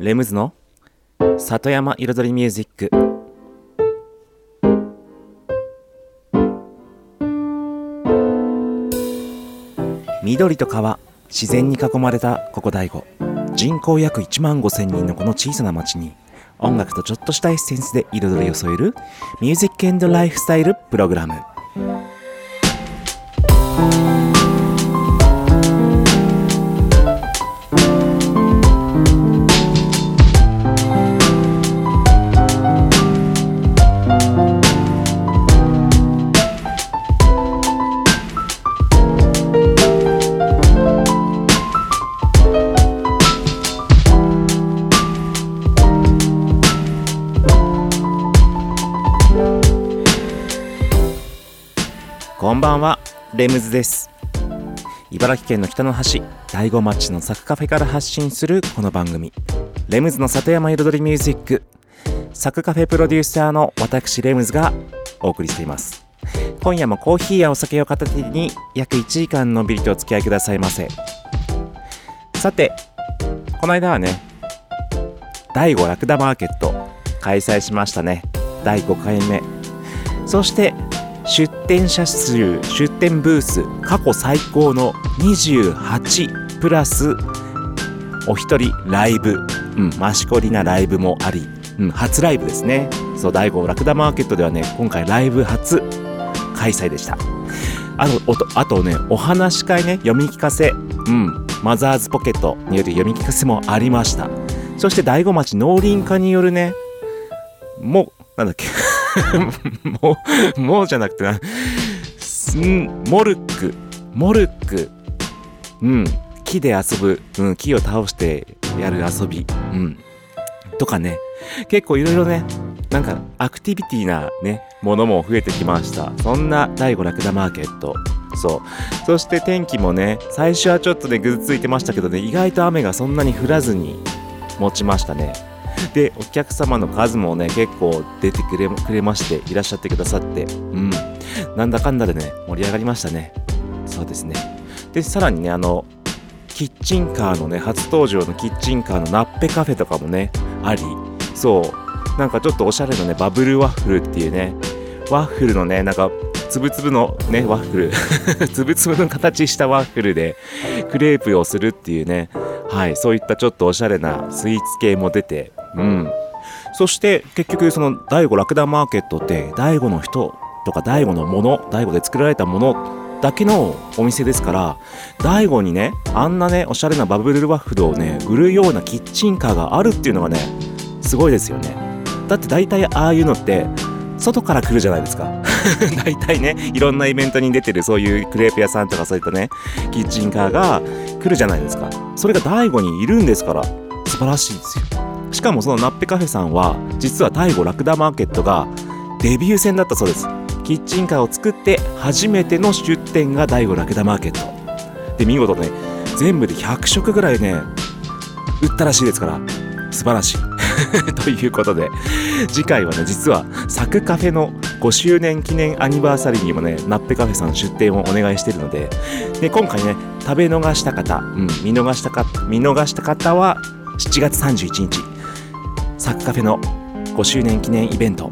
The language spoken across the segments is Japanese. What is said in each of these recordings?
レムズの里山彩りミュージック。緑と川自然に囲まれたここ大悟。人口約1万5千人のこの小さな町に音楽とちょっとしたエッセンスで彩りを添えるミュージックエンドライフスタイルプログラム。レムズです。茨城県の北の端大子町のサクカフェから発信するこの番組。レムズの里山彩りミュージック。サクカフェプロデューサーの私レムズがお送りしています。今夜もコーヒーやお酒を片手に約1時間のんびりとお付き合いくださいませ。さてこの間はね第5ラクダマーケット開催しましたね。第5回目。そして出店者数出店ブース過去最高の28プラスお一人ライブ、うん、マシコリなライブもあり、うん、初ライブですね。そう第5ラクダマーケットではね今回ライブ初開催でした。あとおとあとねお話し会ね読み聞かせ。うんマザーズポケットによる読み聞かせもありました。そして大子町農林課によるねもうなんだっけ。もう、もうじゃなくてな、すん、モルック、モルック、うん、木で遊ぶ、うん、木を倒してやる遊び、うん、とかね、結構いろいろね、なんかアクティビティなね、ものも増えてきました。そんな第5ラクダマーケット。そう。そして天気もね、最初はちょっとね、ぐずついてましたけどね、意外と雨がそんなに降らずに持ちましたね。でお客様の数もね結構出てくれくれましていらっしゃってくださってうん。なんだかんだでね盛り上がりましたね。そうですね。でさらにねあのキッチンカーのね初登場のキッチンカーのナッペカフェとかもねありそう。なんかちょっとおしゃれなねバブルワッフルっていうねワッフルのねなんかつぶつぶのねワッフル。つぶつぶの形したワッフルでクレープをするっていうね。はいそういったちょっとおしゃれなスイーツ系も出てうん。そして結局その第5ラクダマーケットって第5の人とか第5のもの、第5で作られたものだけのお店ですから、第5にね、あんなね、おしゃれなバブルワッフルをね、売るようなキッチンカーがあるっていうのがね、すごいですよね。だって大体ああいうのって、外から来るじゃないですか。大体ね、いろんなイベントに出てるそういうクレープ屋さんとかそういったね、キッチンカーが来るじゃないですか。それが第5にいるんですから、素晴らしいですよ。しかもそのナッペカフェさんは実は第5ラクダマーケットがデビュー戦だったそうです。キッチンカーを作って初めての出店が第5ラクダマーケット。で見事ね全部で100食ぐらいね売ったらしいですから。素晴らしい。ということで次回はね実はサクカフェの5周年記念アニバーサリーにもねナッペカフェさん出店をお願いしてるのでで今回ね食べ逃した方、うん、見逃したか見逃した方は7月31日。サッカフェの5周年記念イベント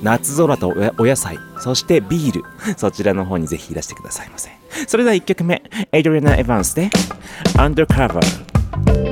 夏空とお野菜そしてビールそちらの方にぜひいらしてくださいませ。それでは1曲目エイドリアナ・エヴァンスで Undercover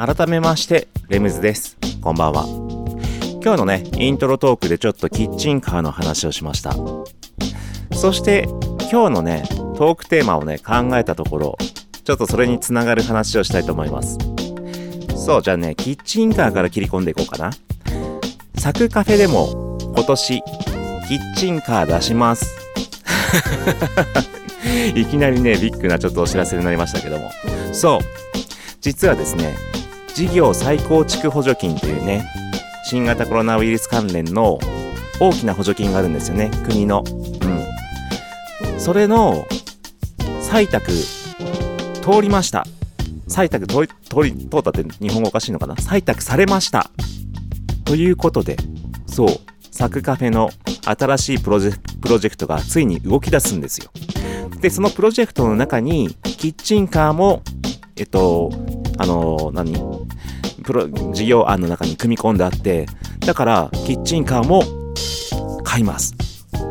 改めましてレムズです。こんばんは。今日のねイントロトークでちょっとキッチンカーの話をしました。そして今日のねトークテーマをね考えたところちょっとそれにつながる話をしたいと思います。そうじゃあねキッチンカーから切り込んでいこうかな。サクカフェでも今年キッチンカー出します。いきなりねビッグなちょっとお知らせになりましたけども。そう実はですね事業再構築補助金というね新型コロナウイルス関連の大きな補助金があるんですよね国の。うん。それの採択通りました。採択通り通ったって日本語おかしいのかな？採択されました。ということでそうサクカフェの新しいプロジェプロジェクトがついに動き出すんですよ。でそのプロジェクトの中にキッチンカーもえっとあの何？プロ事業案の中に組み込んであってだからキッチンカーも買います。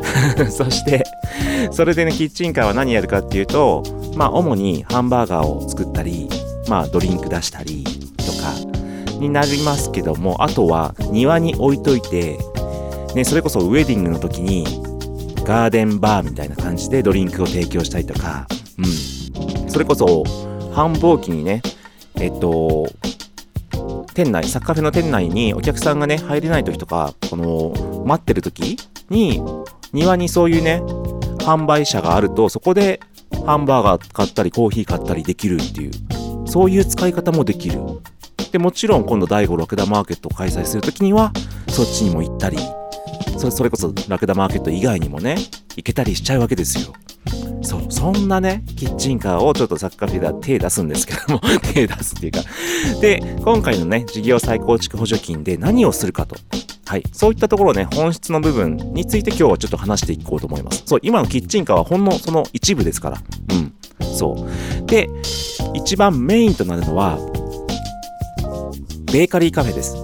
そしてそれでねキッチンカーは何やるかっていうとまあ主にハンバーガーを作ったりまあドリンク出したりとかになりますけどもあとは庭に置いといてねそれこそウェディングの時にガーデンバーみたいな感じでドリンクを提供したりとかうん。それこそ繁忙期にねえっと店内、サッカーフェの店内にお客さんがね、入れない時とか、この、待ってる時に、庭にそういうね、販売者があると、そこでハンバーガー買ったり、コーヒー買ったりできるっていう、そういう使い方もできる。で、もちろん今度第5ラクダマーケットを開催するときには、そっちにも行ったり、それこそラクダマーケット以外にもね、行けたりしちゃうわけですよ。そう、そんなね、キッチンカーをちょっとサッカーフィーダー手出すんですけども、手出すっていうか。で、今回のね、事業再構築補助金で何をするかと。はい。そういったところね、本質の部分について今日はちょっと話していこうと思います。そう、今のキッチンカーはほんのその一部ですから。うん。そう。で、一番メインとなるのは、ベーカリーカフェです。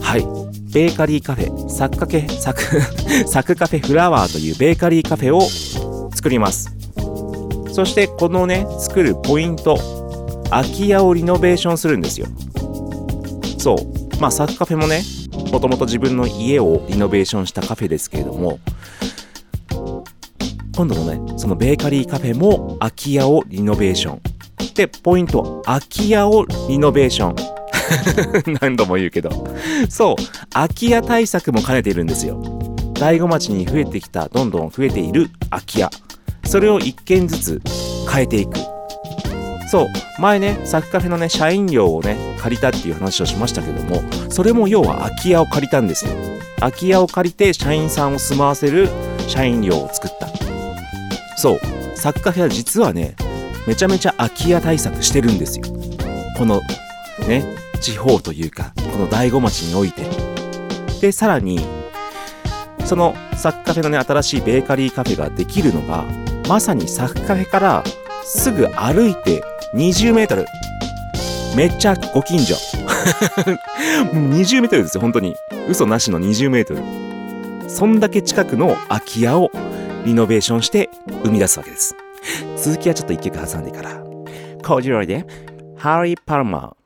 はい。ベーカリーカフェ、サクカフェ、サク、サクカフェフラワーというベーカリーカフェを作ります。そしてこのね作るポイント空き家をリノベーションするんですよ。そう。まあサッカフェもねもともと自分の家をリノベーションしたカフェですけれども今度のねそのベーカリーカフェも空き家をリノベーション。でポイント空き家をリノベーション。何度も言うけど。そう。空き家対策も兼ねているんですよ。大子町に増えてきたどんどん増えている空き家。それを1軒ずつ変えていく。そう前ねサクカフェのね社員寮をね借りたっていう話をしましたけどもそれも要は空き家を借りたんですよ。空き家を借りて社員さんを住まわせる社員寮を作った。そうサクカフェは実はねめちゃめちゃ空き家対策してるんですよ。このね地方というかこの大子町において。でさらにそのサクカフェのね、新しいベーカリーカフェができるのが、まさにサクカフェからすぐ歩いて20メートル。めっちゃご近所。20メートルですよ、本当に。嘘なしの20メートル。そんだけ近くの空き家をリノベーションして生み出すわけです。続きはちょっと一曲挟んでから。コージロイで、ハリー・パルマー。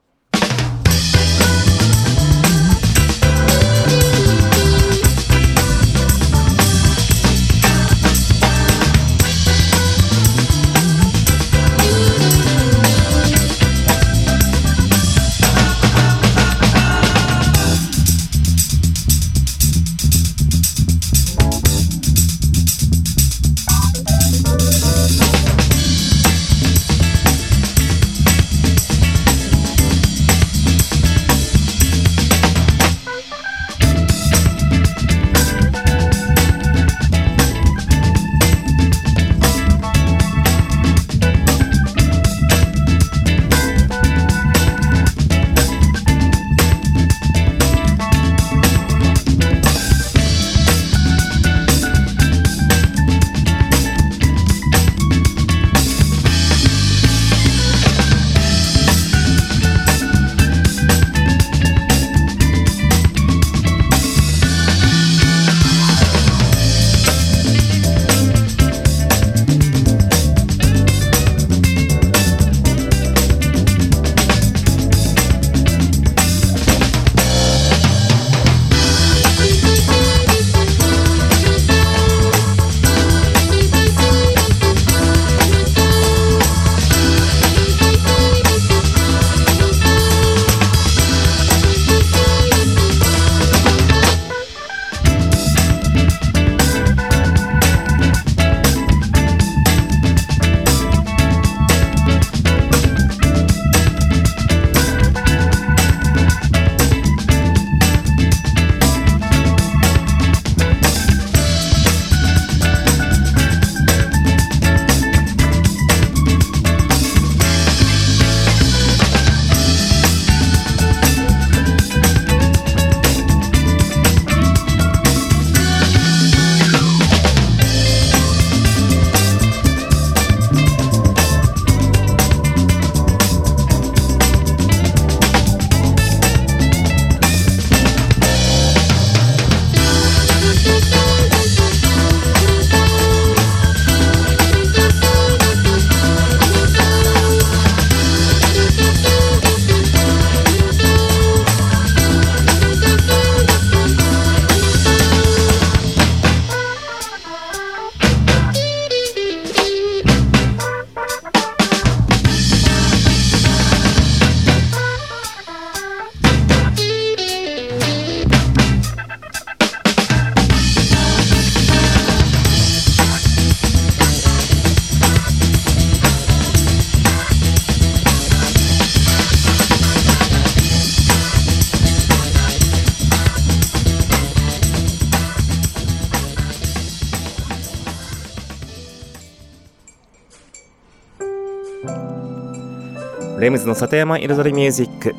レムズの里山彩りミュージック。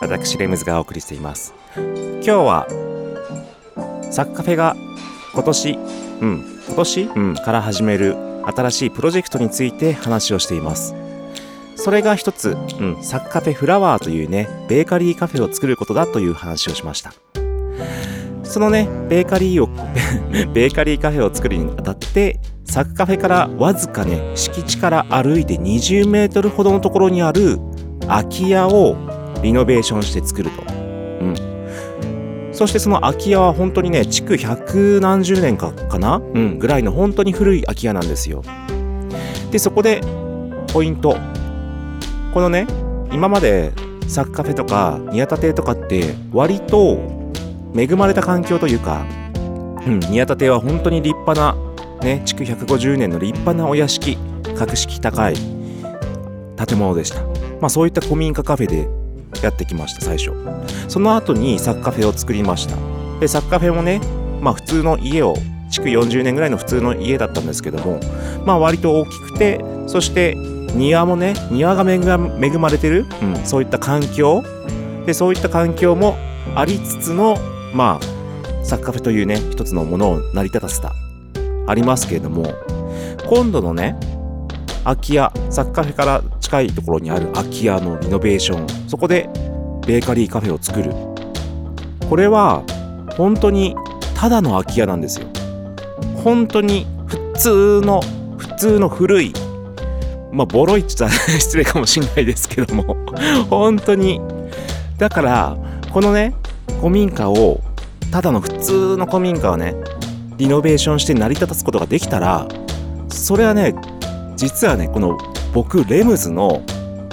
私レムズがお送りしています。今日はサッカフェが今年うん今年、うん、から始める新しいプロジェクトについて話をしています。それが一つ、うん、サッカフェフラワーというねベーカリーカフェを作ることだという話をしました。そのねベーカリーを ベーカリーカフェを作るにあたってサッカフェからわずかね敷地から歩いて20メートルほどのところにある空き家をリノベーションして作ると。うん。そしてその空き家は本当にね、築百何十年かかな？うん、ぐらいの本当に古い空き家なんですよ。で、そこで、ポイント。このね、今までサッカフェとか宮田邸とかって割と恵まれた環境というか、うん、宮田邸は本当に立派な、ね、築150年の立派なお屋敷、格式高い建物でした。まあそういった古民家カフェでやってきました最初。その後にサッカフェを作りました。でサッカフェもねまあ普通の家を築40年ぐらいの普通の家だったんですけどもまあ割と大きくてそして庭もね庭が恵まれてる、うん、そういった環境。でそういった環境もありつつのまあサッカフェというね一つのものを成り立たせたありますけれども今度のね空き家サッカーフェから近いところにある空き家のリノベーションそこでベーカリーカフェを作る。これは本当にただの空き家なんですよ。本当に普通の普通の古いまあボロいっちゃ 失礼かもしんないですけども本当に。だからこのね古民家をただの普通の古民家をねリノベーションして成り立たすことができたらそれはね実はねこの僕レムズの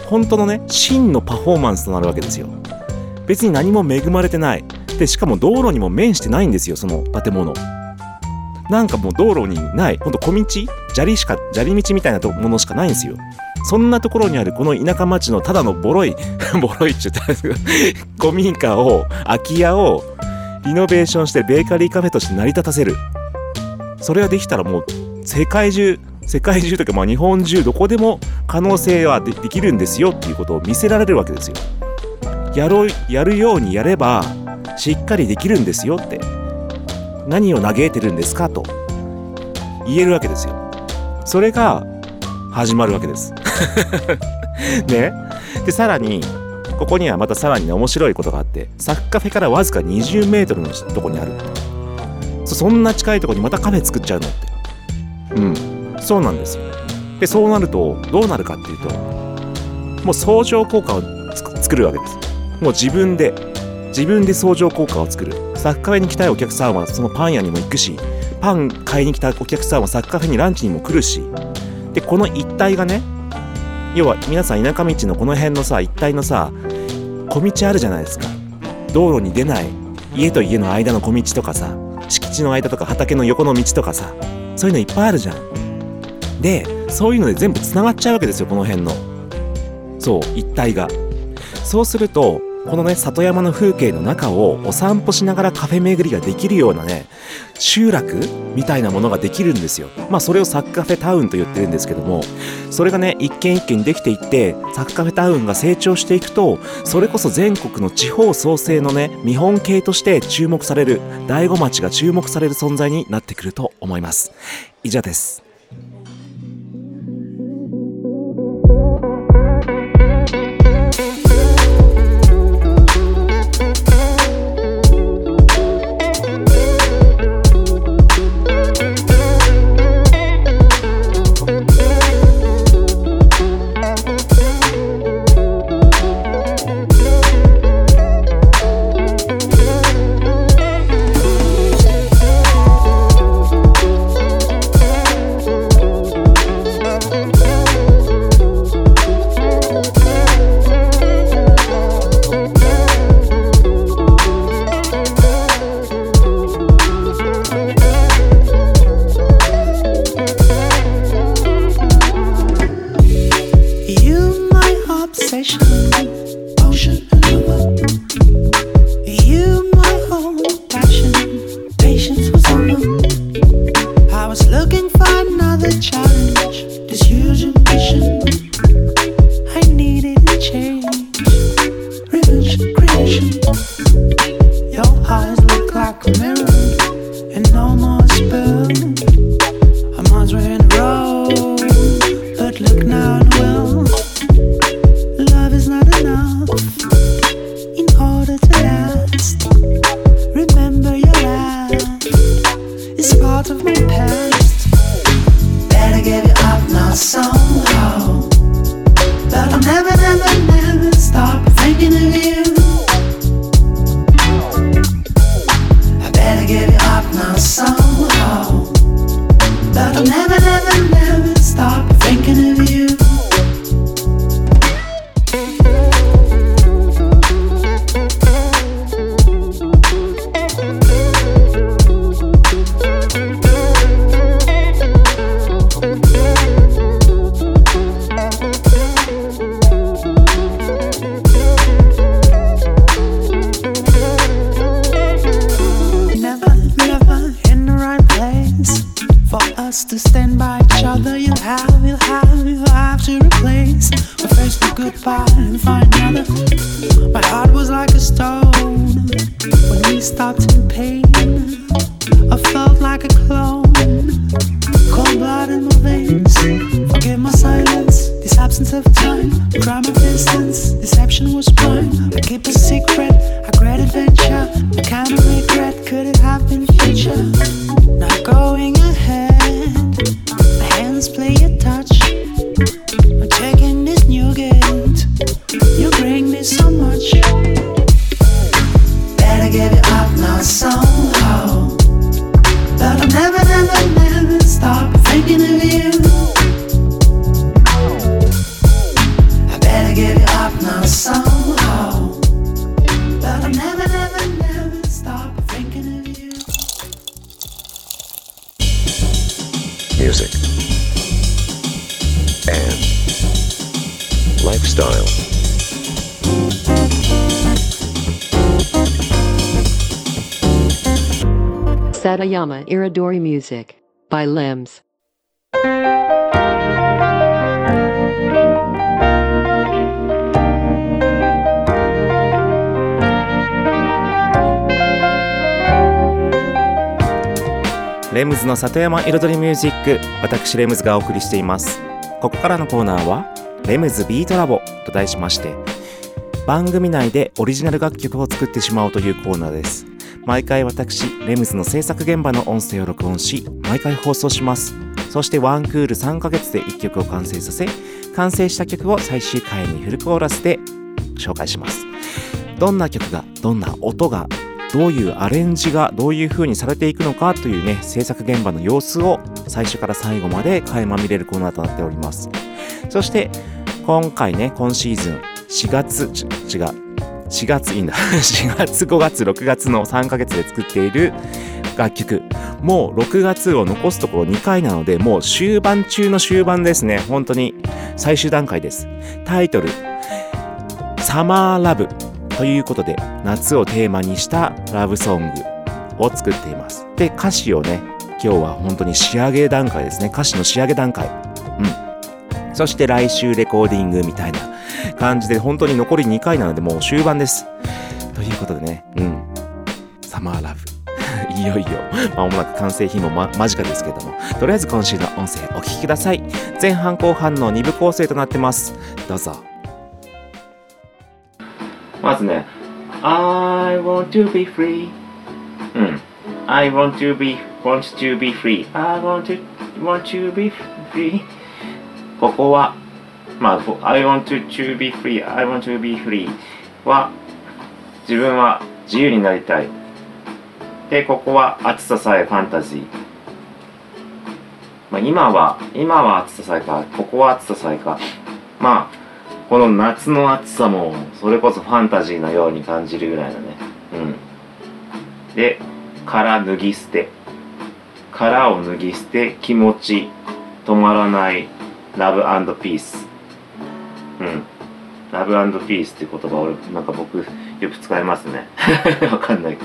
本当のね真のパフォーマンスとなるわけですよ。別に何も恵まれてない。でしかも道路にも面してないんですよその建物。なんかもう道路にない。ほんと小道？砂利しか砂利道みたいなものしかないんですよ。そんなところにあるこの田舎町のただのボロい ボロいって言ったんですけど古民家を空き家をリノベーションしてベーカリーカフェとして成り立たせる。それができたらもう世界中世界中というか、まあ、日本中どこでも可能性はできるんですよっていうことを見せられるわけですよ。やろうやるようにやればしっかりできるんですよって何を嘆いてるんですかと言えるわけですよ。それが始まるわけです。ね。でさらにここにはまたさらに、ね、面白いことがあってサッカフェからわずか20メートルのとこにあるそんな近いとこにまたカフェ作っちゃうのって。うん。そうなんですよ。でそうなるとどうなるかっていうともう相乗効果を作るわけです。もう自分で自分で相乗効果を作る。サッカフェに来たいお客さんはそのパン屋にも行くしパン買いに来たお客さんはサッカフェにランチにも来るしでこの一帯がね要は皆さん田舎道のこの辺のさ一帯のさ小道あるじゃないですか。道路に出ない家と家の間の小道とかさの間とか畑の横の道とかさそういうのいっぱいあるじゃん。でそういうので全部つながっちゃうわけですよこの辺の。そう一体が。そうするとこのね里山の風景の中をお散歩しながらカフェ巡りができるようなね集落みたいなものができるんですよ。まあそれをサッカフェタウンと言ってるんですけどもそれがね一軒一軒できていってサッカフェタウンが成長していくとそれこそ全国の地方創生のね見本系として注目される醍醐町が注目される存在になってくると思います。以上です。Tchau. Iridori Music by Limbs. レムズの里山彩りミュージック私レムズがお送りしていますここからのコーナーはレムズビートラボと題しまして番組内でオリジナル楽曲を作ってしまおうというコーナーです毎回私レムズの制作現場の音声を録音し毎回放送します。そしてワンクール3ヶ月で1曲を完成させ完成した曲を最終回にフルコーラスで紹介します。どんな曲がどんな音がどういうアレンジがどういう風にされていくのかというね制作現場の様子を最初から最後まで垣間見れるコーナーとなっております。そして今回ね今シーズン4月違う4月いいんだ4月5月6月の3ヶ月で作っている楽曲。もう6月を残すところ2回なのでもう終盤中の終盤ですね。本当に。最終段階です。タイトル「サマーラブ」ということで夏をテーマにしたラブソングを作っています。で歌詞をね今日は本当に仕上げ段階ですね。歌詞の仕上げ段階。うん。そして来週レコーディングみたいな感じで本当に残り2回なのでもう終盤です。ということでねうん。サマーラブいよいよ。まもなく完成品も、ま、間近ですけども。とりあえず今週の音声お聞きください。前半後半の2部構成となってます。どうぞ。まずね I want to be free うん。I want to be want to be free I want to want to be free ここはまあ I want to, to be free. I want to be free は自分は自由になりたい。でここは暑ささえファンタジー。まあ今は今は暑ささえかここは暑ささえか。まあこの夏の暑さもそれこそファンタジーのように感じるぐらいだね。うん。で殻脱ぎ捨て。殻を脱ぎ捨て気持ち止まらない。ラブピースうん。ラブピースっていう言葉俺なんか僕よく使いますね。わかんないけ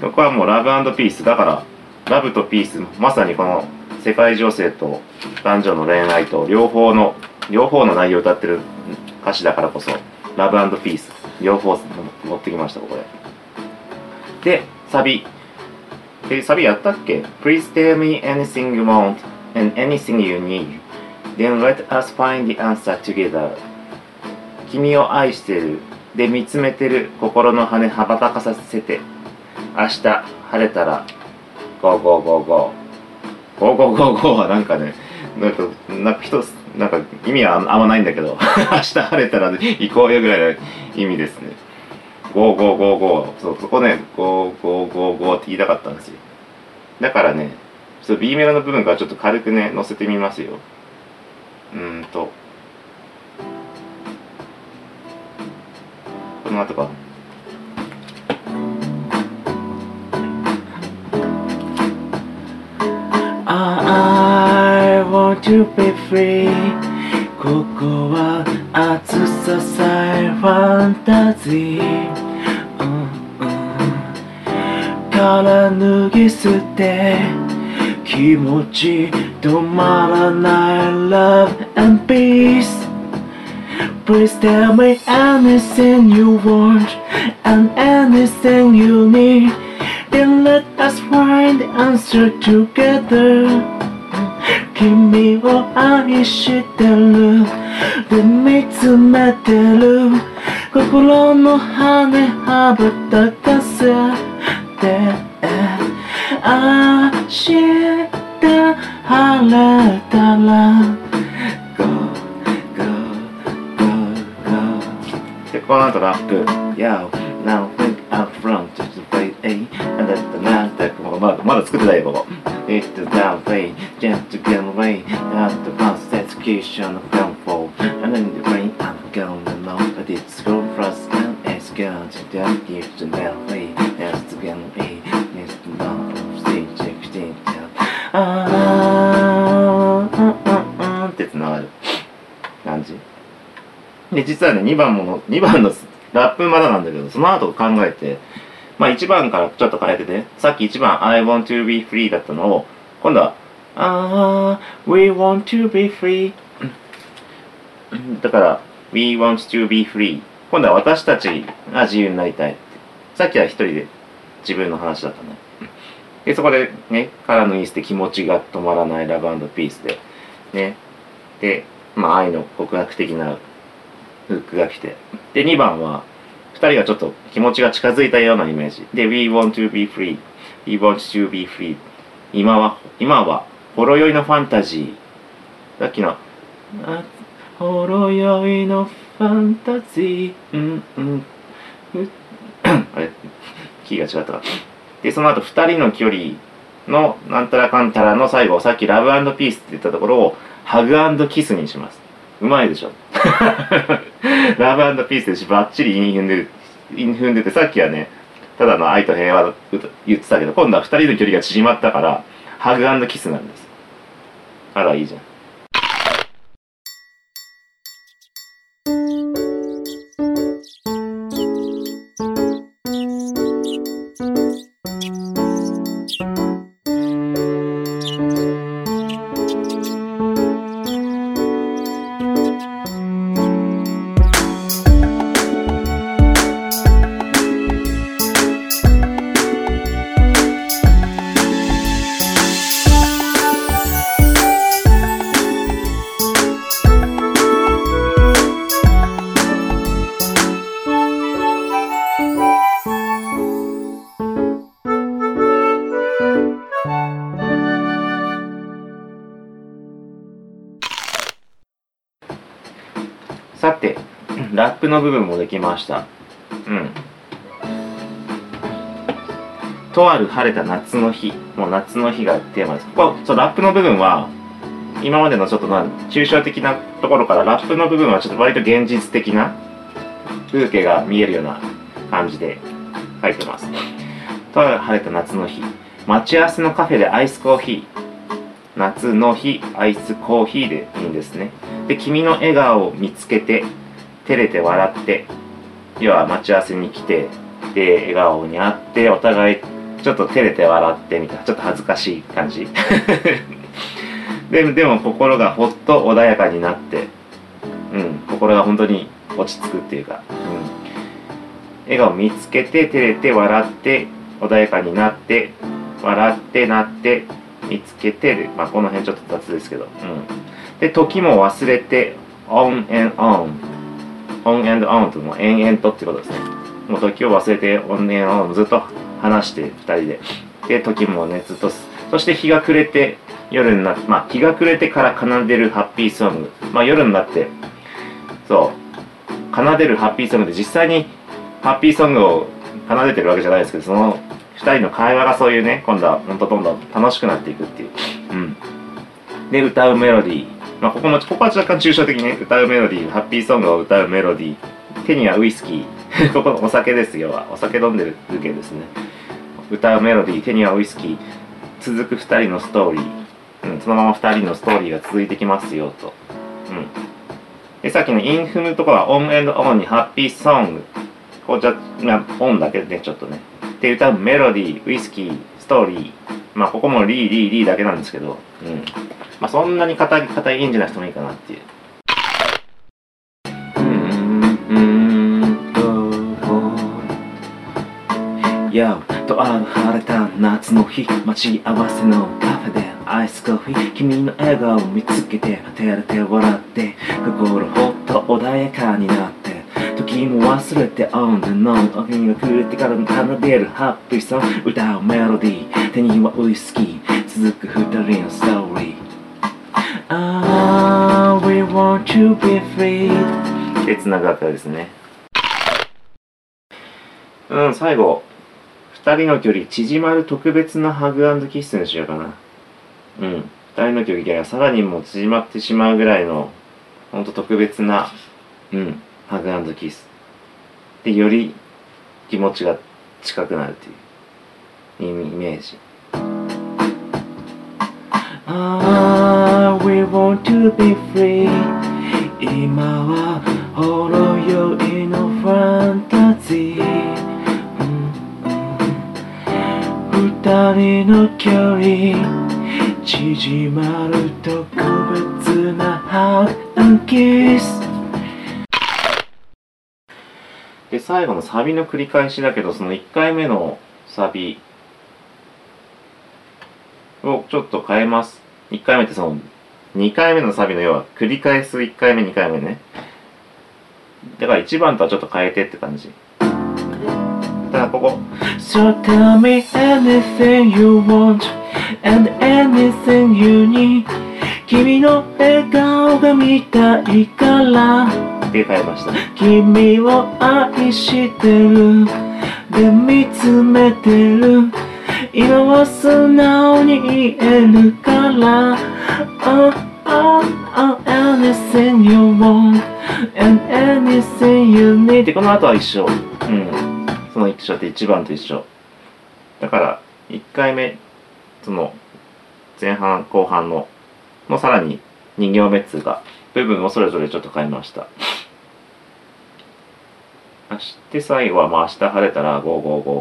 ど。ここはもうラブピースだからラブとピースまさにこの世界情勢と男女の恋愛と両方の両方の内容を歌ってる歌詞だからこそラブピース両方持ってきましたここで。でサビ。えサビやったっけ？Please tell me anything you want and anything you need. Then let us find the answer together. 君を愛してる。で見つめてる心の羽羽ばたかさせて。明日晴れたら GoGoGoGo GoGoGoGo はなんかねなんかなんか一つなんか意味はあんまないんだけど 明日晴れたら、ね、行こうよぐらいの意味ですね。5555そうそこね5555って言いたかったんですよ。だからねちょっと B メロの部分からちょっと軽くね載せてみますよ。うーんと。この後か。I want to be free. ここは暑ささえファンタジー、うんうん、から脱ぎ捨て気 気持ち止まらない Love and peace Please tell me anything you want and anything you need Then let us find the answer together 君を愛してるで見つめてる心の羽羽ばたかせて 明日晴れたら Go, go, go, go で、この後ラップ Yo, now think up front to the plate A And that's the last that まだまだ作ってないよ、ここ It's the down play, just to get away Out the fast execution of ground fall And then the 実はね、2番もの、2番のラップまだなんだけど、その後考えて、まあ1番からちょっと変えてて、さっき1番 I want to be free だったのを、今度は、あー、we want to be free だから、we want to be free 今度は私たちが自由になりたいって。さっきは一人で自分の話だったね。で、そこでね、からのイースで気持ちが止まらないラブピースで、ね。で、まあ愛の告白的なフックが来て。で、2番は、2人がちょっと気持ちが近づいたようなイメージ。で、We want to be free. We want to be free. 今は、今は、ほろ酔いのファンタジー。さっきの、ほろ酔いのファンタジー。うん、うん。う あれ、キーが違ったか。で、その後2人の距離のなんたらかんたらの最後、さっきラブピースって言ったところを、ハグキスにします。うまいでしょ ラブピースでしバッチリ韻踏んでる、韻踏んでて、さっきはね、ただの愛と平和と言ってたけど、今度は2人の距離が縮まったから、ハグキスなんです。あら、いいじゃん。の部分もできました。うん。とある晴れた夏の日。もう夏の日がテーマです。ここそうラップの部分は、今までのちょっとな抽象的なところからラップの部分はちょっと割と現実的な風景が見えるような感じで書いてます。とある晴れた夏の日。待ち合わせのカフェでアイスコーヒー。夏の日、アイスコーヒーでいいんですね。で、君の笑顔を見つけて、照れて笑って、要は待ち合わせに来て、で、笑顔に会って、お互いちょっと照れて笑ってみたいな、ちょっと恥ずかしい感じ。で でも心がほっと穏やかになって、うん、心が本当に落ち着くっていうか、うん、笑顔見つけて、照れて、笑って、穏やかになって、笑って、なって、見つけてで、まあ、この辺ちょっと雑ですけど、うん。で、時も忘れて、on and on。on and on というのは延々とってことですね。もう時を忘れて、on and on ずっと話して、二人で。で、時もね、ずっと、そして日が暮れて、夜になって、まあ、日が暮れてから奏でるハッピーソング。まあ、夜になって、そう、奏でるハッピーソングで実際にハッピーソングを奏でてるわけじゃないですけど、その二人の会話がそういうね、今度はどんどんどんどん楽しくなっていくっていう。うん。で、歌うメロディー。まあ、ここも、ここは若干抽象的に、歌うメロディー、ハッピーソングを歌うメロディー。手にはウイスキー。ここお酒ですよ。お酒飲んでる風景ですね。歌うメロディー、手にはウイスキー。続く二人のストーリー。うん、そのまま二人のストーリーが続いてきますよ、と。うん。で、さっきのインフのところはオンエンドオンにハッピーソング。こうじゃ、オンだけでね、ちょっとね。で、歌うメロディー、ウイスキー、ストーリー。まあここもリーリーリーだけなんですけど、うん。まあそんなに硬い、硬い弦じゃなくてもいいかなっていう。うんうんうんやとある晴れた夏の日待ち合わせのカフェでアイスコーヒー君の笑顔を見つけて照れて笑って心ほっと穏やかになって時も忘れて on the note お君がくれてから奏でるハッピーソング歌うメロディー手にはウイスキー続く二人のストーリー。Ah, we want to be free. で繋がったですね。うん最後二人の距離縮まる特別なハグキッスにしようかな。うん二人の距離がさらにもう縮まってしまうぐらいのほんと特別なうん。ハグキス。でより気持ちが近くなるっていう。イメージ。Ah, we want to be free. 今はほろ酔いのファンタジー、うん二人の距離。縮まる特別なハグキス。で最後のサビの繰り返しだけどその1回目のサビをちょっと変えます。1回目ってその2回目のサビの要は繰り返す1回目2回目ね。だから1番とはちょっと変えてって感じ。ただここ。So tell me anything you want and anything you need 君の笑顔が見たいから。って変えました。君を愛してる。で見つめてる。今は素直に言えるから。Oh, oh, oh, anything you want and anything you need でこの後は一緒うんその一緒って一番と一緒だから1回目その前半後半ののさらに2行目っつうか部分をそれぞれちょっと変えましたそして最後はまあ明日晴れたら5555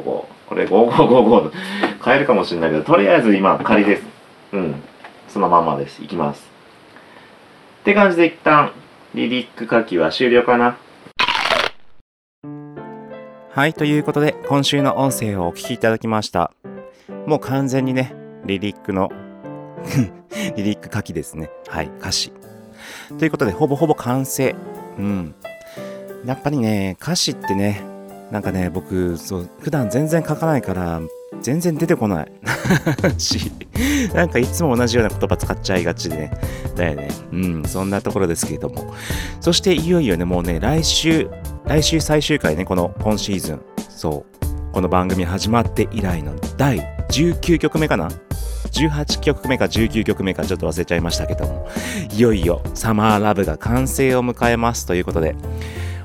これ5555変えるかもしれないけどとりあえず今仮です。うん。そのまんまです。いきます。って感じで一旦リリック書きは終了かな。はいということで今週の音声をお聞きいただきました。もう完全にねリリックの リリック書きですね。はい歌詞。ということでほぼほぼ完成。うん。やっぱりね歌詞ってねなんかね僕そう普段全然書かないから全然出てこない。しなんかいつも同じような言葉使っちゃいがちでね。だよね。うんそんなところですけれども。そしていよいよねもうね来週来週最終回ねこの今シーズン。そう。この番組始まって以来の第19曲目かな？18曲目か19曲目かちょっと忘れちゃいましたけども。いよいよサマーラブが完成を迎えますということで。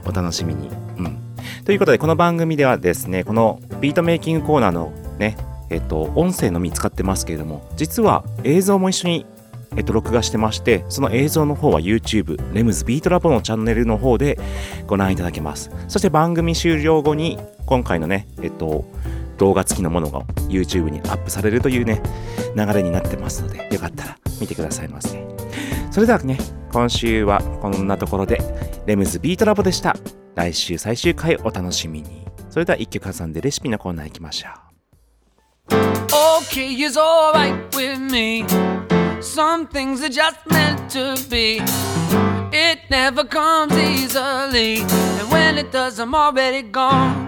お楽しみに。うん。ということで、この番組ではですね、このビートメイキングコーナーのね、えっと、音声のみ使ってますけれども、実は映像も一緒に、えっと、録画してまして、その映像の方は YouTube、レムズビートラボのチャンネルの方でご覧いただけます。そして番組終了後に、今回のね、えっと、動画付きのものが YouTube にアップされるというね、流れになってますので、よかったら見てくださいませ。それではね、今週はこんなところで、レムズビートラボでした。来週最終回お楽しみに。それでは一曲挟んでレシピのコーナー行きましょう。Okay is alright with me. Some things are just meant to be. It never comes easily, and when it does, I'm already gone.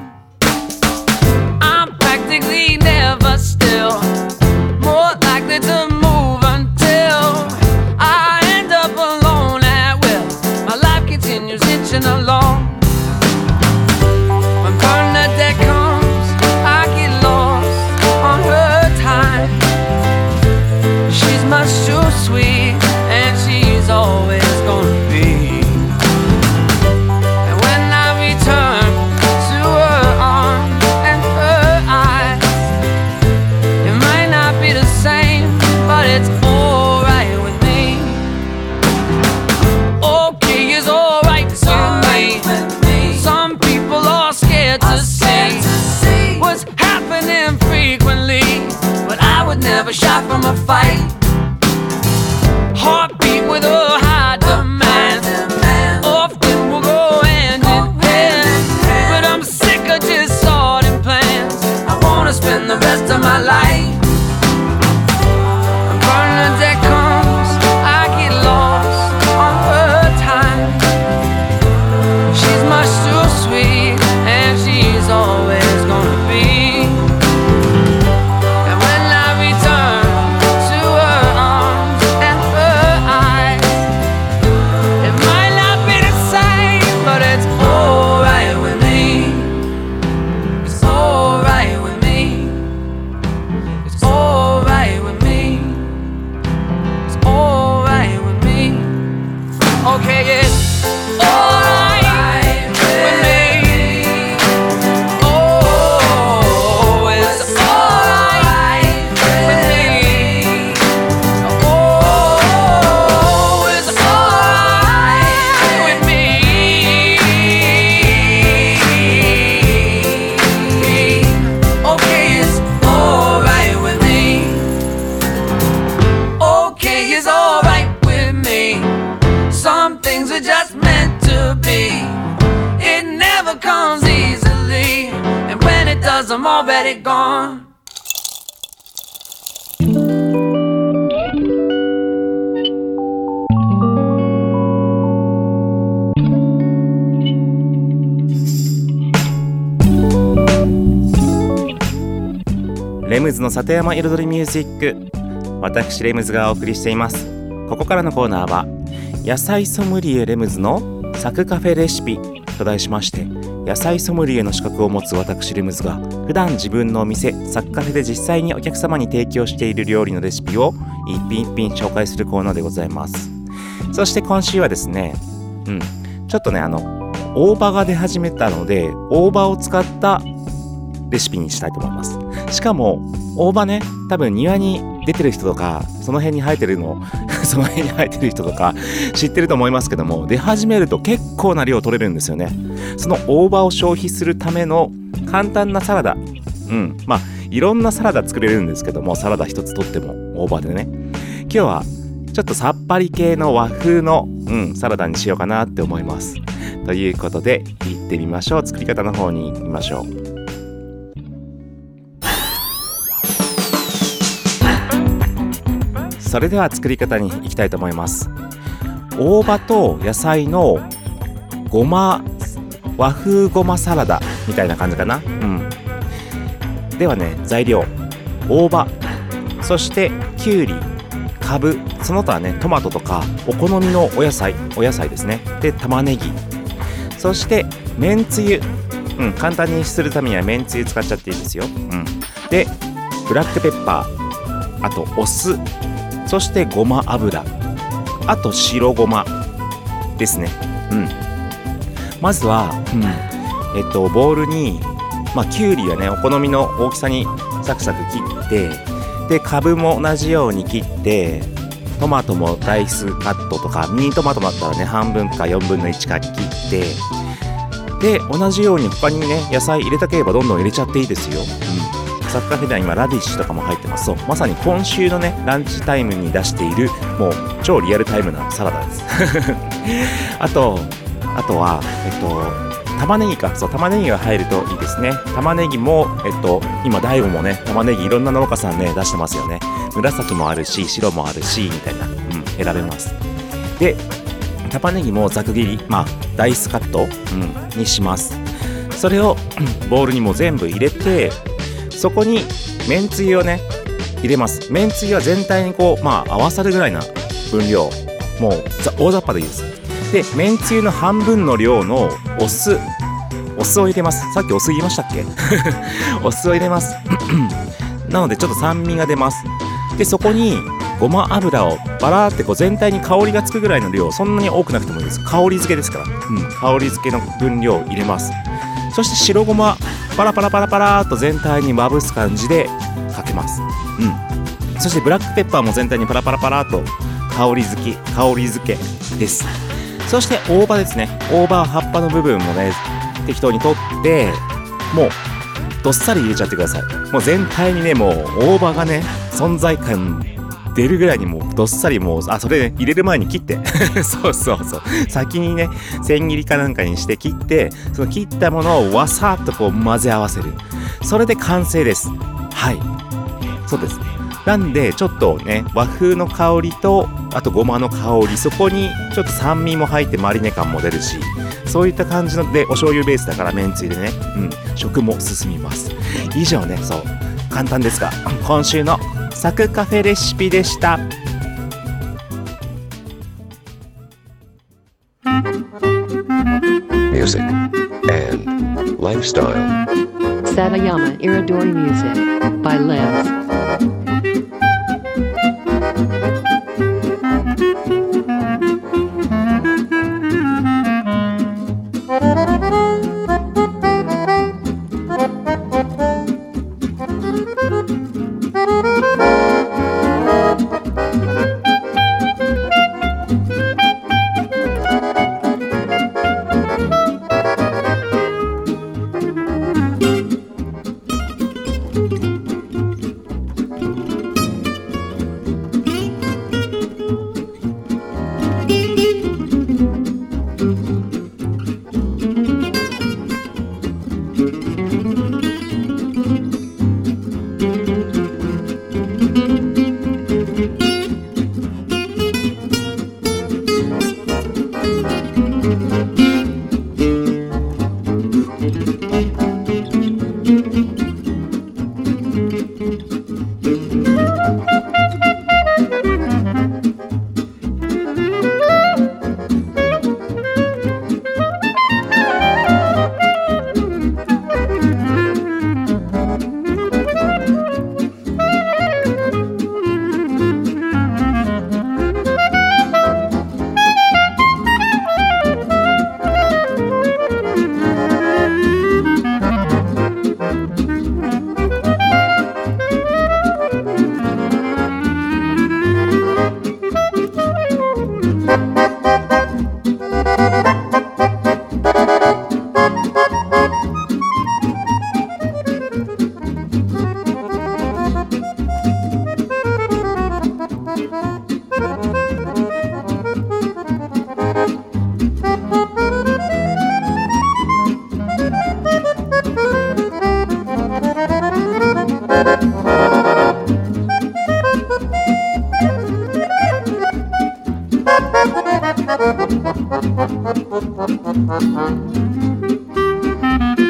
里山彩りミュージック私レムズがお送りしています。ここからのコーナーは野菜ソムリエレムズのサクカフェレシピと題しまして野菜ソムリエの資格を持つ私レムズが普段自分のお店サクカフェで実際にお客様に提供している料理のレシピを一品一品紹介するコーナーでございます。そして今週はですねうんちょっとねあの大葉が出始めたので大葉を使ったレシピにしたいと思います。しかも大葉ね多分庭に出てる人とかその辺に生えてるの その辺に生えてる人とか知ってると思いますけども出始めると結構な量取れるんですよね。その大葉を消費するための簡単なサラダ。うん。まあいろんなサラダ作れるんですけどもサラダ一つとっても大葉でね。今日はちょっとさっぱり系の和風の、うん、サラダにしようかなって思います。ということで行ってみましょう。作り方の方に行きましょう。それでは作り方に行きたいと思います。大葉と野菜のごま和風ごまサラダみたいな感じかな。うん。ではね材料。大葉。そしてきゅうり。かぶ。その他はねトマトとかお好みのお野菜。お野菜ですね。で玉ねぎ。そしてめんつゆ。うん。簡単にするためにはめんつゆ使っちゃっていいですよ。うん。でブラックペッパー。あとお酢。そしてごま油。あと白ごま。ですね。うん。まずは、うん、えっとボウルにまあきゅうりはねお好みの大きさにサクサク切ってでかぶも同じように切ってトマトもダイスカットとかミニトマトだったらね半分か4分の1か切ってで同じように他にね野菜入れたければどんどん入れちゃっていいですよ、うん、サッカーフェでは今ラディッシュとかも入ってます。そう。まさに今週のねランチタイムに出しているもう超リアルタイムなサラダです。あとあとはえっと玉ねぎか。そう玉ねぎが入るといいですね。玉ねぎもえっと今大悟もね玉ねぎいろんな農家さんね出してますよね。紫もあるし白もあるしみたいなうん選べます。で玉ねぎもざく切りまあダイスカット、うん、にします。それをボウルにも全部入れてそこにめんつゆをね入れます。めんつゆは全体にこうまあ合わさるぐらいな分量。もうざ大雑把でいいです。でめんつゆの半分の量のお酢。お酢を入れます。さっきお酢言いましたっけ？お酢を入れます。なのでちょっと酸味が出ます。でそこにごま油をバラーってこう全体に香りがつくぐらいの量。そんなに多くなくてもいいです。香り付けですから、うん、香り付けの分量を入れます。そして白ごまパラパラパラパラと全体にまぶす感じでかけます。うん。そしてブラックペッパーも全体にパラパラパラと香り付き香り付けです。そして大葉ですね。大葉葉っぱの部分もね適当に取ってもうどっさり入れちゃってください。もう全体にねもう大葉がね存在感出るぐらいにもうどっさりもうあそれね入れる前に切って。そうそうそう。先にね千切りかなんかにして切ってその切ったものをわさっとこう混ぜ合わせる。それで完成です。はい。そうですなんでちょっとね和風の香りとあとごまの香りそこにちょっと酸味も入ってマリネ感も出るしそういった感じのでお醤油ベースだからめんつゆでね、うん、食も進みます。以上ねそう。簡単ですが今週のサクカフェレシピでした music, and lifestyle. Satayama Iridori Music by Limbs. Thank you.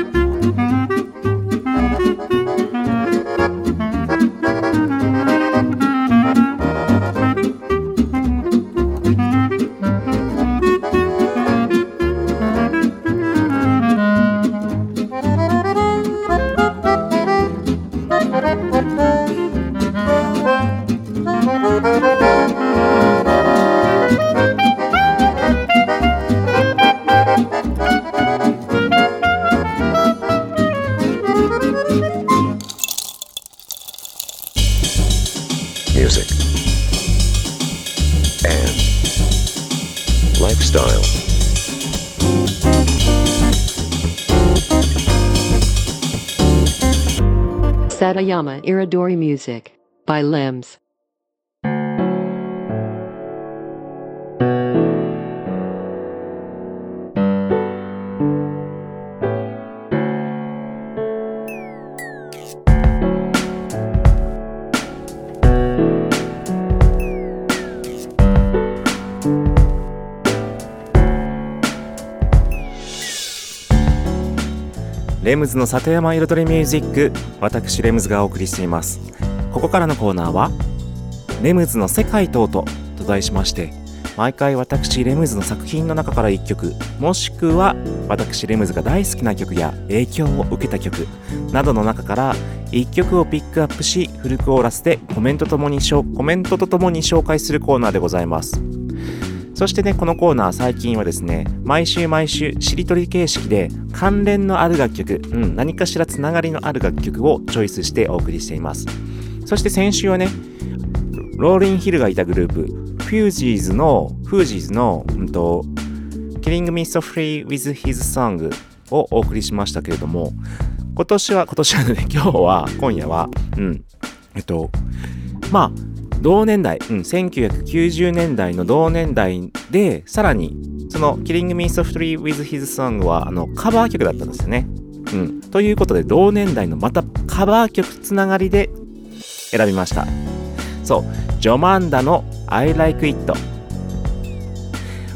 Satayama Iridori Music by Limbs. ムズの里山彩りミュージック私レムズがお送りしています。ここからのコーナーはレムズの世界と音と題しまして毎回私レムズの作品の中から1曲もしくは私レムズが大好きな曲や影響を受けた曲などの中から1曲をピックアップしフルコーラスでコメントともにコメントとともに紹介するコーナーでございます。そしてね、このコーナー最近はですね、毎週毎週しりとり形式で関連のある楽曲、うん、何かしらつながりのある楽曲をチョイスしてお送りしています。そして先週はね、ローリン・ヒルがいたグループ、フュージーズの、フージーズの、うんと、Killing Me Softly with His Song をお送りしましたけれども、今年は、今年はね、今日は、今夜は、うん、えっと、まあ、同年代、うん、1990年代の同年代で、さらに、その Killing Me Softly with His Song は、あの、カバー曲だったんですよね。うん。ということで、同年代のまたカバー曲つながりで選びました。そう、ジョマンダの I Like It。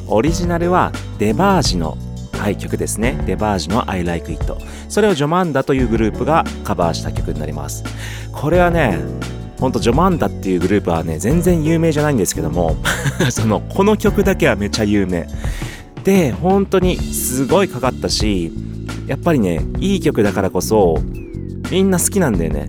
オリジナルはデバージのはい、曲ですね。デバージの I Like It。それをジョマンダというグループがカバーした曲になります。これはね、ほんとジョマンダっていうグループはね、全然有名じゃないんですけども、その、この曲だけはめちゃ有名。で、本当にすごいかかったし、やっぱりね、いい曲だからこそ、みんな好きなんだよね。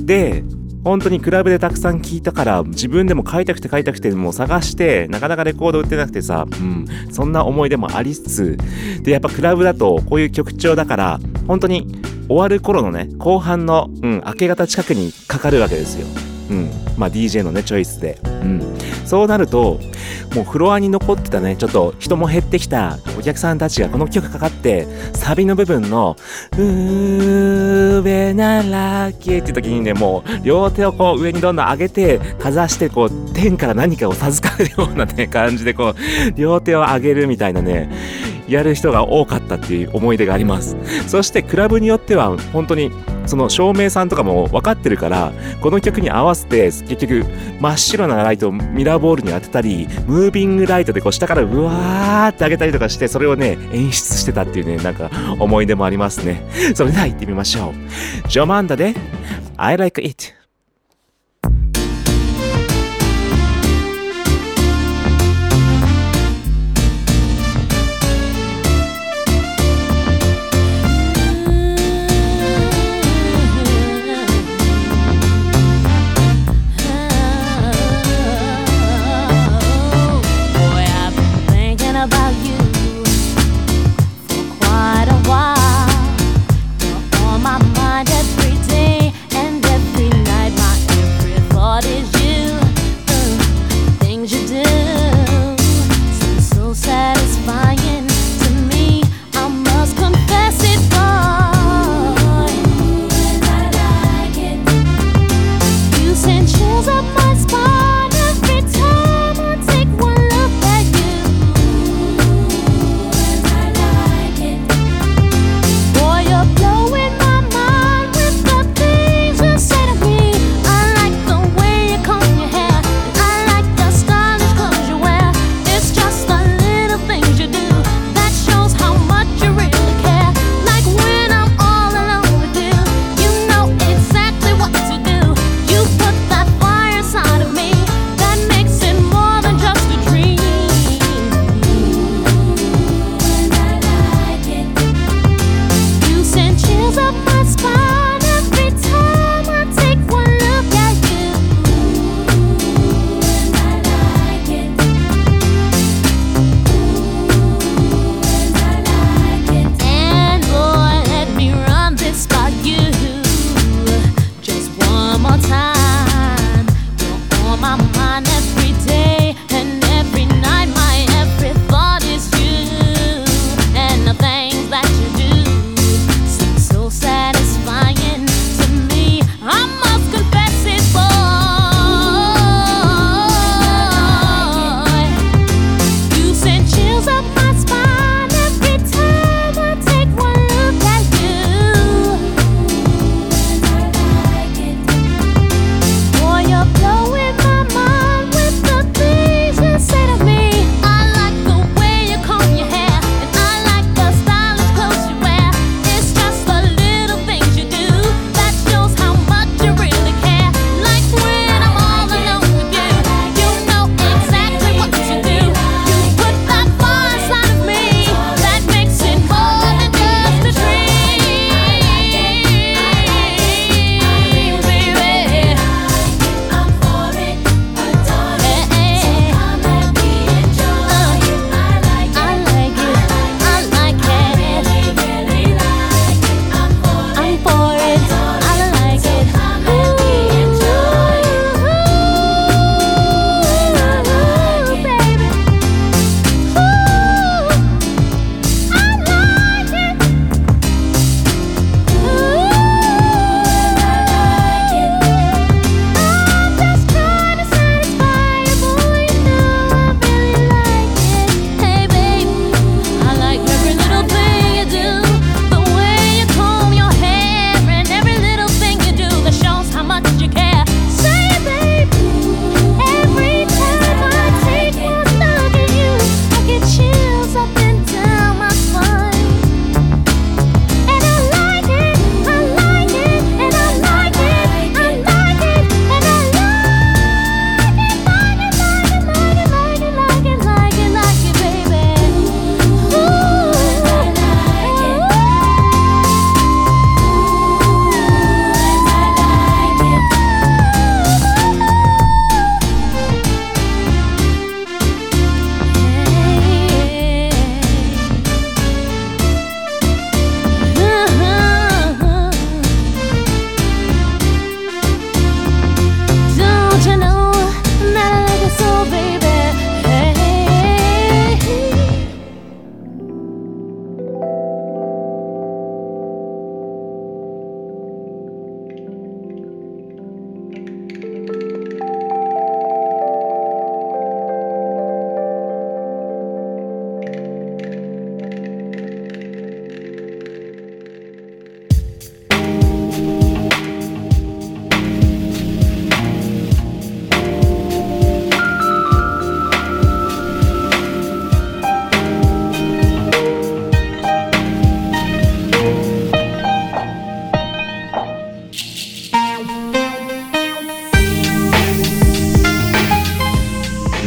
で、本当にクラブでたくさん聴いたから、自分でも買いたくて買いたくて、もう探して、なかなかレコード売ってなくてさ、うん、そんな思い出もありつつ、で、やっぱクラブだとこういう曲調だから、本当に終わる頃のね、後半の、うん、明け方近くにかかるわけですよ。うん。まあ DJ のね、チョイスで。うん。そうなると、もうフロアに残ってたね、ちょっと人も減ってきたお客さんたちがこの曲かかって、サビの部分の、うーべならけって時にね、もう両手をこう上にどんどん上げて、かざしてこう天から何かを授かるようなね、感じでこう、両手を上げるみたいなね、やる人が多かったっていう思い出があります。そしてクラブによっては本当にその照明さんとかも分かってるから、この曲に合わせて結局真っ白なライトをミラーボールに当てたり、ムービングライトでこう下からうわーって上げたりとかして、それをね、演出してたっていうね、なんか思い出もありますね。それでは行ってみましょう。ジョマンダで I like it.「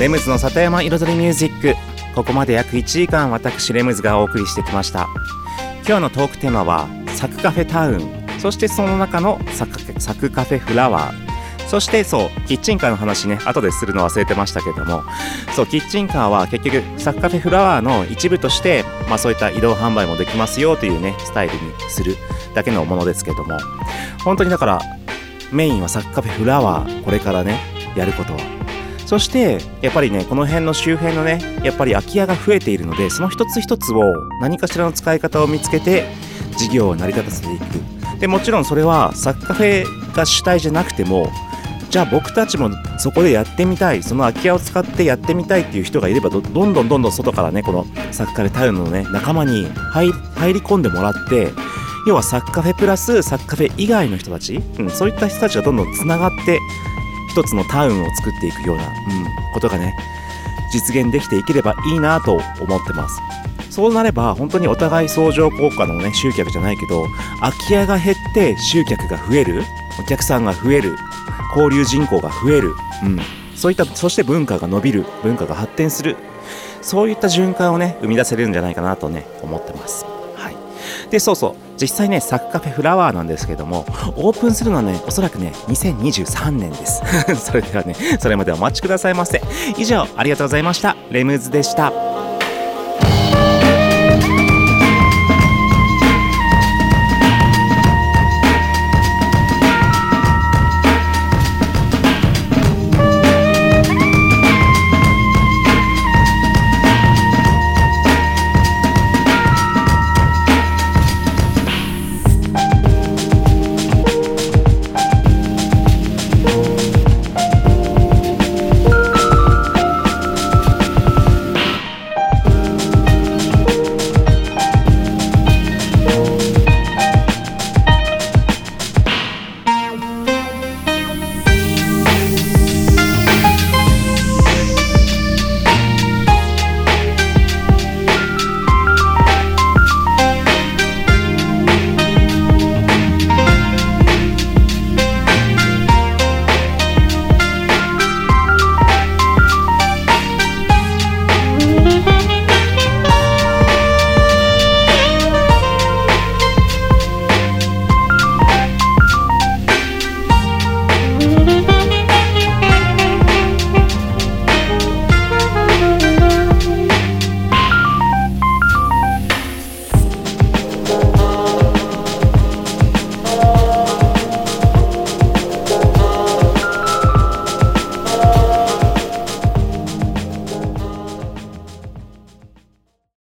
レムズの里山彩りミュージック。ここまで約1時間私レムズがお送りしてきました。今日のトークテーマはサクカフェタウン。そしてその中のサクカフェフラワー。そしてそうキッチンカーの話ね。後でするの忘れてましたけども。そうキッチンカーは結局サクカフェフラワーの一部として、まあ、そういった移動販売もできますよというねスタイルにするだけのものですけども。本当にだからメインはサクカフェフラワーこれからねやることは。そしてやっぱりねこの辺の周辺のねやっぱり空き家が増えているのでその一つ一つを何かしらの使い方を見つけて事業を成り立たせていく。でもちろんそれはサッカフェが主体じゃなくてもじゃあ僕たちもそこでやってみたいその空き家を使ってやってみたいっていう人がいればどんどんどんどん外からねこのサッカフェタウンのね仲間に入入り込んでもらって要はサッカフェプラスサッカフェ以外の人たち、うん、そういった人たちがどんどんつながって一つのタウンを作っていくような、うん、ことがね実現できていければいいなと思ってます。そうなれば本当にお互い相乗効果のね集客じゃないけど空き家が減って集客が増えるお客さんが増える交流人口が増える、うん、そういったそして文化が伸びる文化が発展するそういった循環をね生み出せるんじゃないかなとね思ってます。はい。でそうそう。実際ねサッカフェフラワーなんですけどもオープンするのはねおそらくね2023年です。それではねそれまでお待ちくださいませ。以上ありがとうございました。レムズでした。